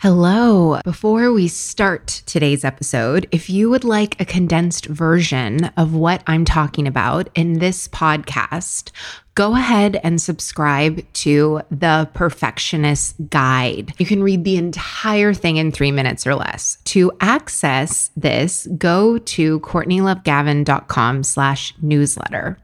Hello. Before we start today's episode, if you would like a condensed version of what I'm talking about in this podcast, go ahead and subscribe to the Perfectionist Guide. You can read the entire thing in three minutes or less. To access this, go to CourtneyLoveGavin.com slash newsletter.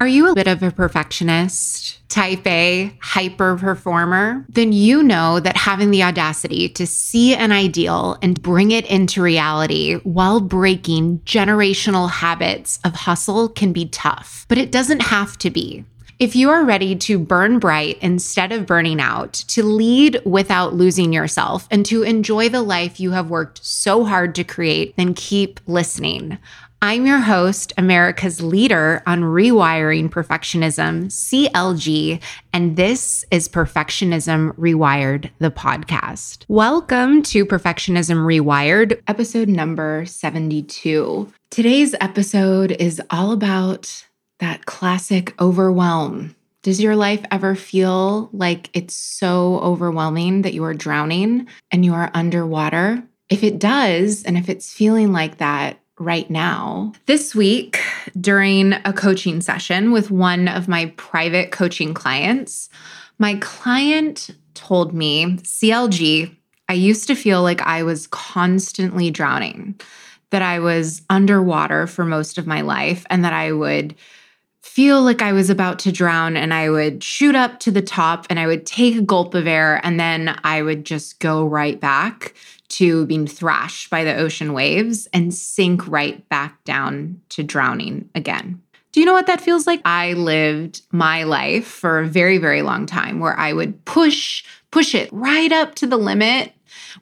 Are you a bit of a perfectionist, type A, hyper performer? Then you know that having the audacity to see an ideal and bring it into reality while breaking generational habits of hustle can be tough, but it doesn't have to be. If you are ready to burn bright instead of burning out, to lead without losing yourself, and to enjoy the life you have worked so hard to create, then keep listening. I'm your host, America's leader on rewiring perfectionism, CLG, and this is Perfectionism Rewired, the podcast. Welcome to Perfectionism Rewired, episode number 72. Today's episode is all about that classic overwhelm. Does your life ever feel like it's so overwhelming that you are drowning and you are underwater? If it does, and if it's feeling like that, right now. This week, during a coaching session with one of my private coaching clients, my client told me, CLG, I used to feel like I was constantly drowning, that I was underwater for most of my life, and that I would feel like I was about to drown and I would shoot up to the top and I would take a gulp of air and then I would just go right back to being thrashed by the ocean waves and sink right back down to drowning again. Do you know what that feels like? I lived my life for a very, very long time where I would push, push it right up to the limit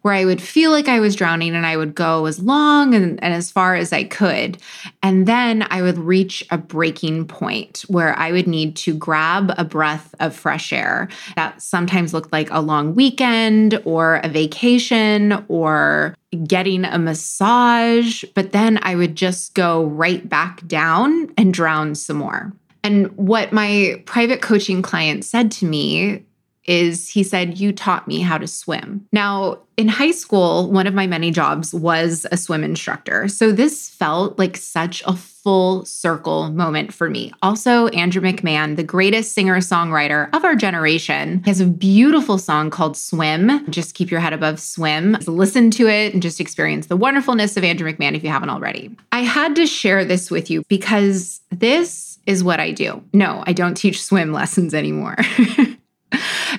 where I would feel like I was drowning and I would go as long and, and, as far as I could. And then I would reach a breaking point where I would need to grab a breath of fresh air. That sometimes looked like a long weekend or a vacation or getting a massage. But then I would just go right back down and drown some more. And what my private coaching client said to me is he said, You taught me how to swim. Now, in high school, one of my many jobs was a swim instructor. So this felt like such a full circle moment for me. Also, Andrew McMahon, the greatest singer songwriter of our generation, has a beautiful song called Swim. Just keep your head above swim. Listen to it and just experience the wonderfulness of Andrew McMahon if you haven't already. I had to share this with you because this is what I do. No, I don't teach swim lessons anymore.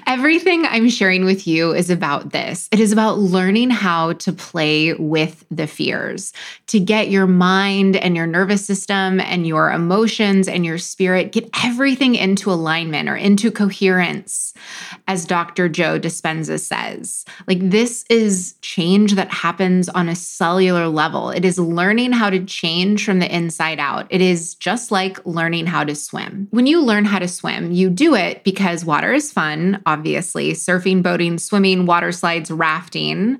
Everything I'm sharing with you is about this. It is about learning how to play with the fears, to get your mind and your nervous system and your emotions and your spirit, get everything into alignment or into coherence, as Dr. Joe Dispenza says. Like, this is change that happens on a cellular level. It is learning how to change from the inside out. It is just like learning how to swim. When you learn how to swim, you do it because water is fun obviously surfing, boating, swimming, water slides, rafting.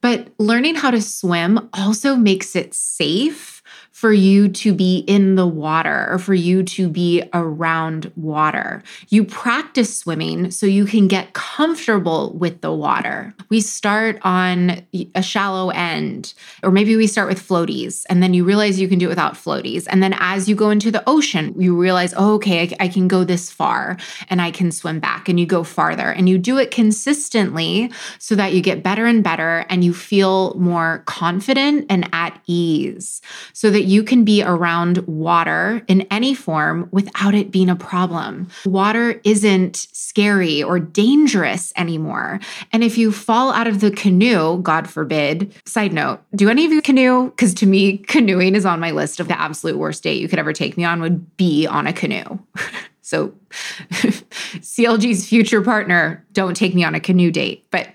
But learning how to swim also makes it safe for you to be in the water or for you to be around water. You practice swimming so you can get comfortable with the water. We start on a shallow end, or maybe we start with floaties, and then you realize you can do it without floaties. And then as you go into the ocean, you realize, oh, okay, I, I can go this far and I can swim back, and you go farther. And you do it consistently so that you get better and better and you feel more confident and at ease so that you can be around water in any form without it being a problem. Water isn't scary or dangerous anymore. And if you fall out of the canoe, God forbid, side note, do any of you canoe? Because to me, canoeing is on my list of the absolute worst date you could ever take me on would be on a canoe. so CLG's future partner, don't take me on a canoe date. But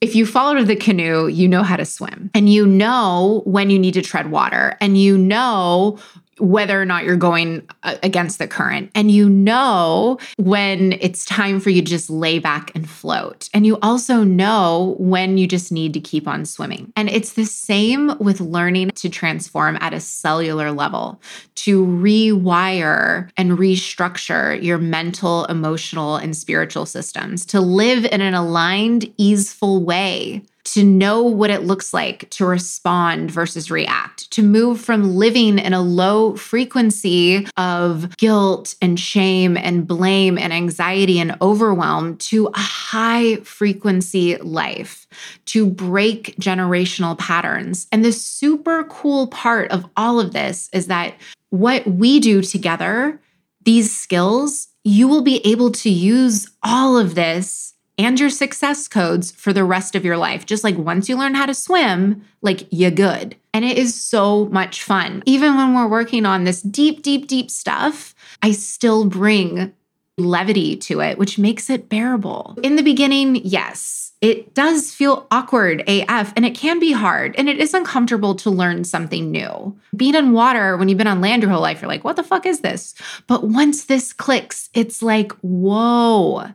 if you of the canoe, you know how to swim. And you know when you need to tread water. And you know whether or not you're going uh, against the current. And you know when it's time for you to just lay back and float. And you also know when you just need to keep on swimming. And it's the same with learning to transform at a cellular level, to rewire and restructure your mental, emotional, and spiritual systems, to live in an aligned, easeful way to know what it looks like to respond versus react, to move from living in a low frequency of guilt and shame and blame and anxiety and overwhelm to a high frequency life, to break generational patterns. And the super cool part of all of this is that what we do together, these skills, you will be able to use all of this and your success codes for the rest of your life. Just like once you learn how to swim, like you're good. And it is so much fun. Even when we're working on this deep, deep, deep stuff, I still bring levity to it, which makes it bearable. In the beginning, yes, it does feel awkward AF and it can be hard and it is uncomfortable to learn something new. Being in water when you've been on land your whole life, you're like, what the fuck is this? But once this clicks, it's like, whoa,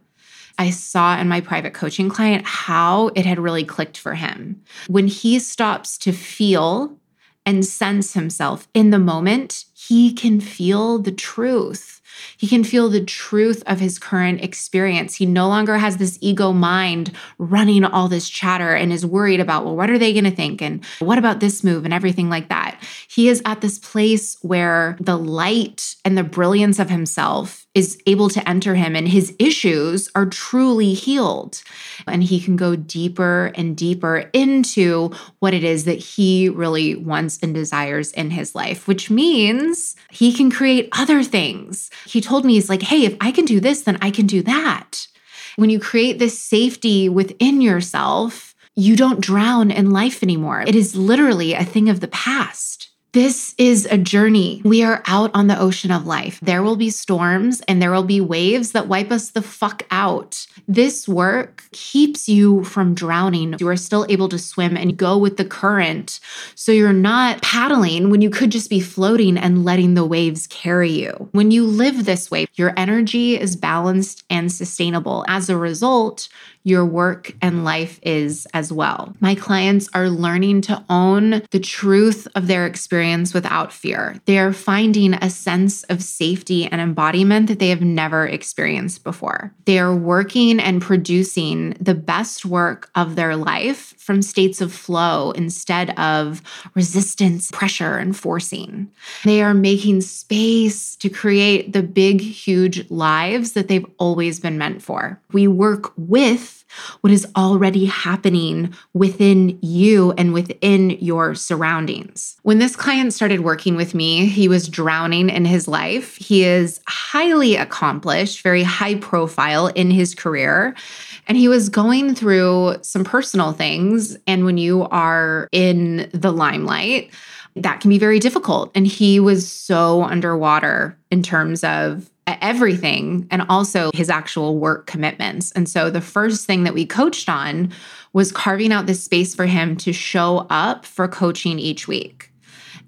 I saw in my private coaching client how it had really clicked for him. When he stops to feel and sense himself in the moment, he can feel the truth. He can feel the truth of his current experience. He no longer has this ego mind running all this chatter and is worried about, well, what are they going to think? And what about this move and everything like that? He is at this place where the light and the brilliance of himself is able to enter him and his issues are truly healed. And he can go deeper and deeper into what it is that he really wants and desires in his life, which means he can create other things. He told me, he's like, hey, if I can do this, then I can do that. When you create this safety within yourself, you don't drown in life anymore. It is literally a thing of the past. This is a journey. We are out on the ocean of life. There will be storms and there will be waves that wipe us the fuck out. This work keeps you from drowning. You are still able to swim and go with the current. So you're not paddling when you could just be floating and letting the waves carry you. When you live this way, your energy is balanced and sustainable. As a result, your work and life is as well. My clients are learning to own the truth of their experience without fear. They are finding a sense of safety and embodiment that they have never experienced before. They are working and producing the best work of their life from states of flow instead of resistance, pressure, and forcing. They are making space to create the big, huge lives that they've always been meant for. We work with what is already happening within you and within your surroundings. When this client started working with me, he was drowning in his life. He is highly accomplished, very high profile in his career. And he was going through some personal things. And when you are in the limelight, that can be very difficult. And he was so underwater in terms of everything and also his actual work commitments. And so the first thing that we coached on was carving out this space for him to show up for coaching each week.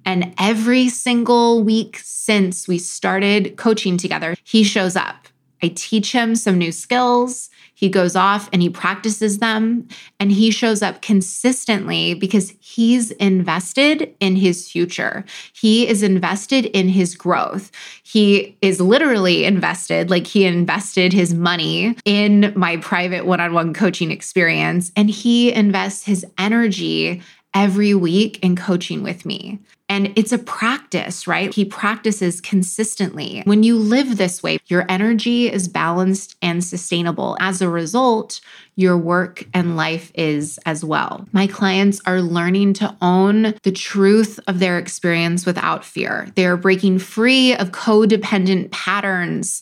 And every single week since we started coaching together, he shows up. I teach him some new skills. He goes off and he practices them and he shows up consistently because he's invested in his future. He is invested in his growth. He is literally invested, like he invested his money in my private one on one coaching experience and he invests his energy every week in coaching with me. And it's a practice, right? He practices consistently. When you live this way, your energy is balanced and sustainable. As a result, your work and life is as well. My clients are learning to own the truth of their experience without fear. They are breaking free of codependent patterns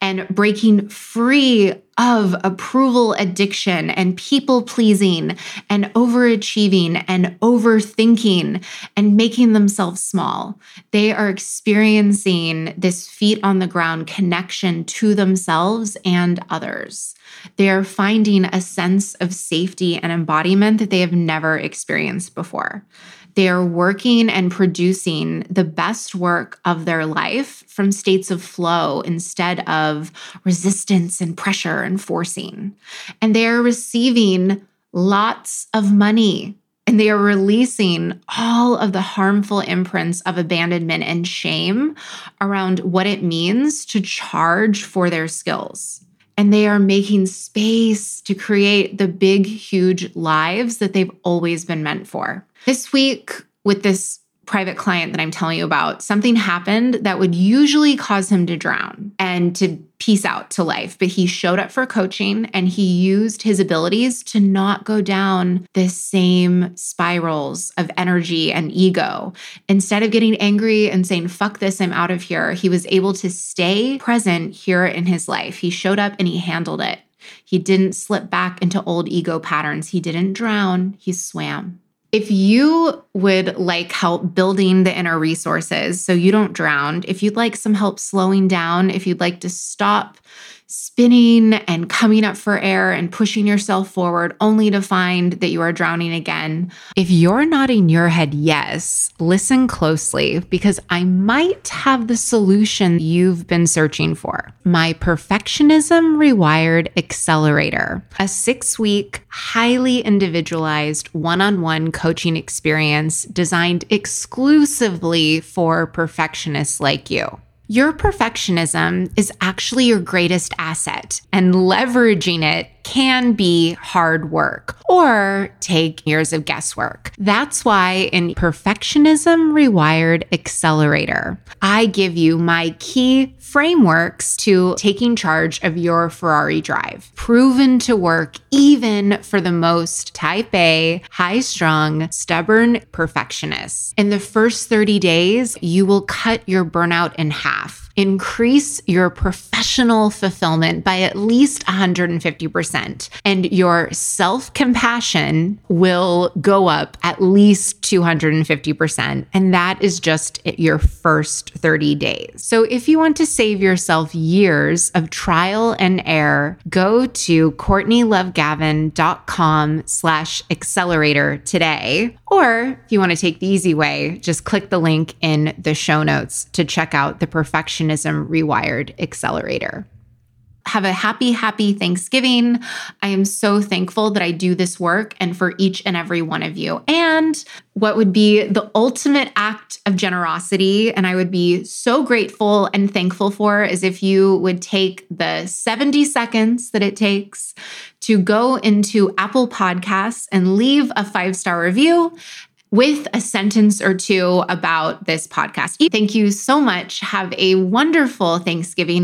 and breaking free of approval addiction and people pleasing and overachieving and overthinking and making themselves small. They are experiencing this feet on the ground connection to themselves and others. They are finding a sense of safety and embodiment that they have never experienced before. They are working and producing the best work of their life from states of flow instead of resistance and pressure and forcing. And they are receiving lots of money and they are releasing all of the harmful imprints of abandonment and shame around what it means to charge for their skills. And they are making space to create the big, huge lives that they've always been meant for. This week, with this private client that I'm telling you about, something happened that would usually cause him to drown and to peace out to life. But he showed up for coaching and he used his abilities to not go down the same spirals of energy and ego. Instead of getting angry and saying, fuck this, I'm out of here, he was able to stay present here in his life. He showed up and he handled it. He didn't slip back into old ego patterns. He didn't drown, he swam. If you would like help building the inner resources so you don't drown, if you'd like some help slowing down, if you'd like to stop spinning and coming up for air and pushing yourself forward only to find that you are drowning again. If you're nodding your head yes, listen closely because I might have the solution you've been searching for. My Perfectionism Rewired Accelerator, a six week, highly individualized one on one coaching experience designed exclusively for perfectionists like you. Your perfectionism is actually your greatest asset, and leveraging it can be hard work or take years of guesswork. That's why in Perfectionism Rewired Accelerator, I give you my key frameworks to taking charge of your Ferrari drive, proven to work even for the most type A, high strung, stubborn perfectionists. In the first 30 days, you will cut your burnout in half half increase your professional fulfillment by at least 150%. And your self compassion will go up at least 250%. And that is just your first 30 days. So if you want to save yourself years of trial and error, go to CourtneyLoveGavin.com slash accelerator today. Or if you want to take the easy way, just click the link in the show notes to check out the Perfectionism Rewired Accelerator have a happy, happy Thanksgiving. I am so thankful that I do this work and for each and every one of you. And what would be the ultimate act of generosity, and I would be so grateful and thankful for, is if you would take the 70 seconds that it takes to go into Apple Podcasts and leave a five star review with a sentence or two about this podcast. Thank you so much. Have a wonderful Thanksgiving.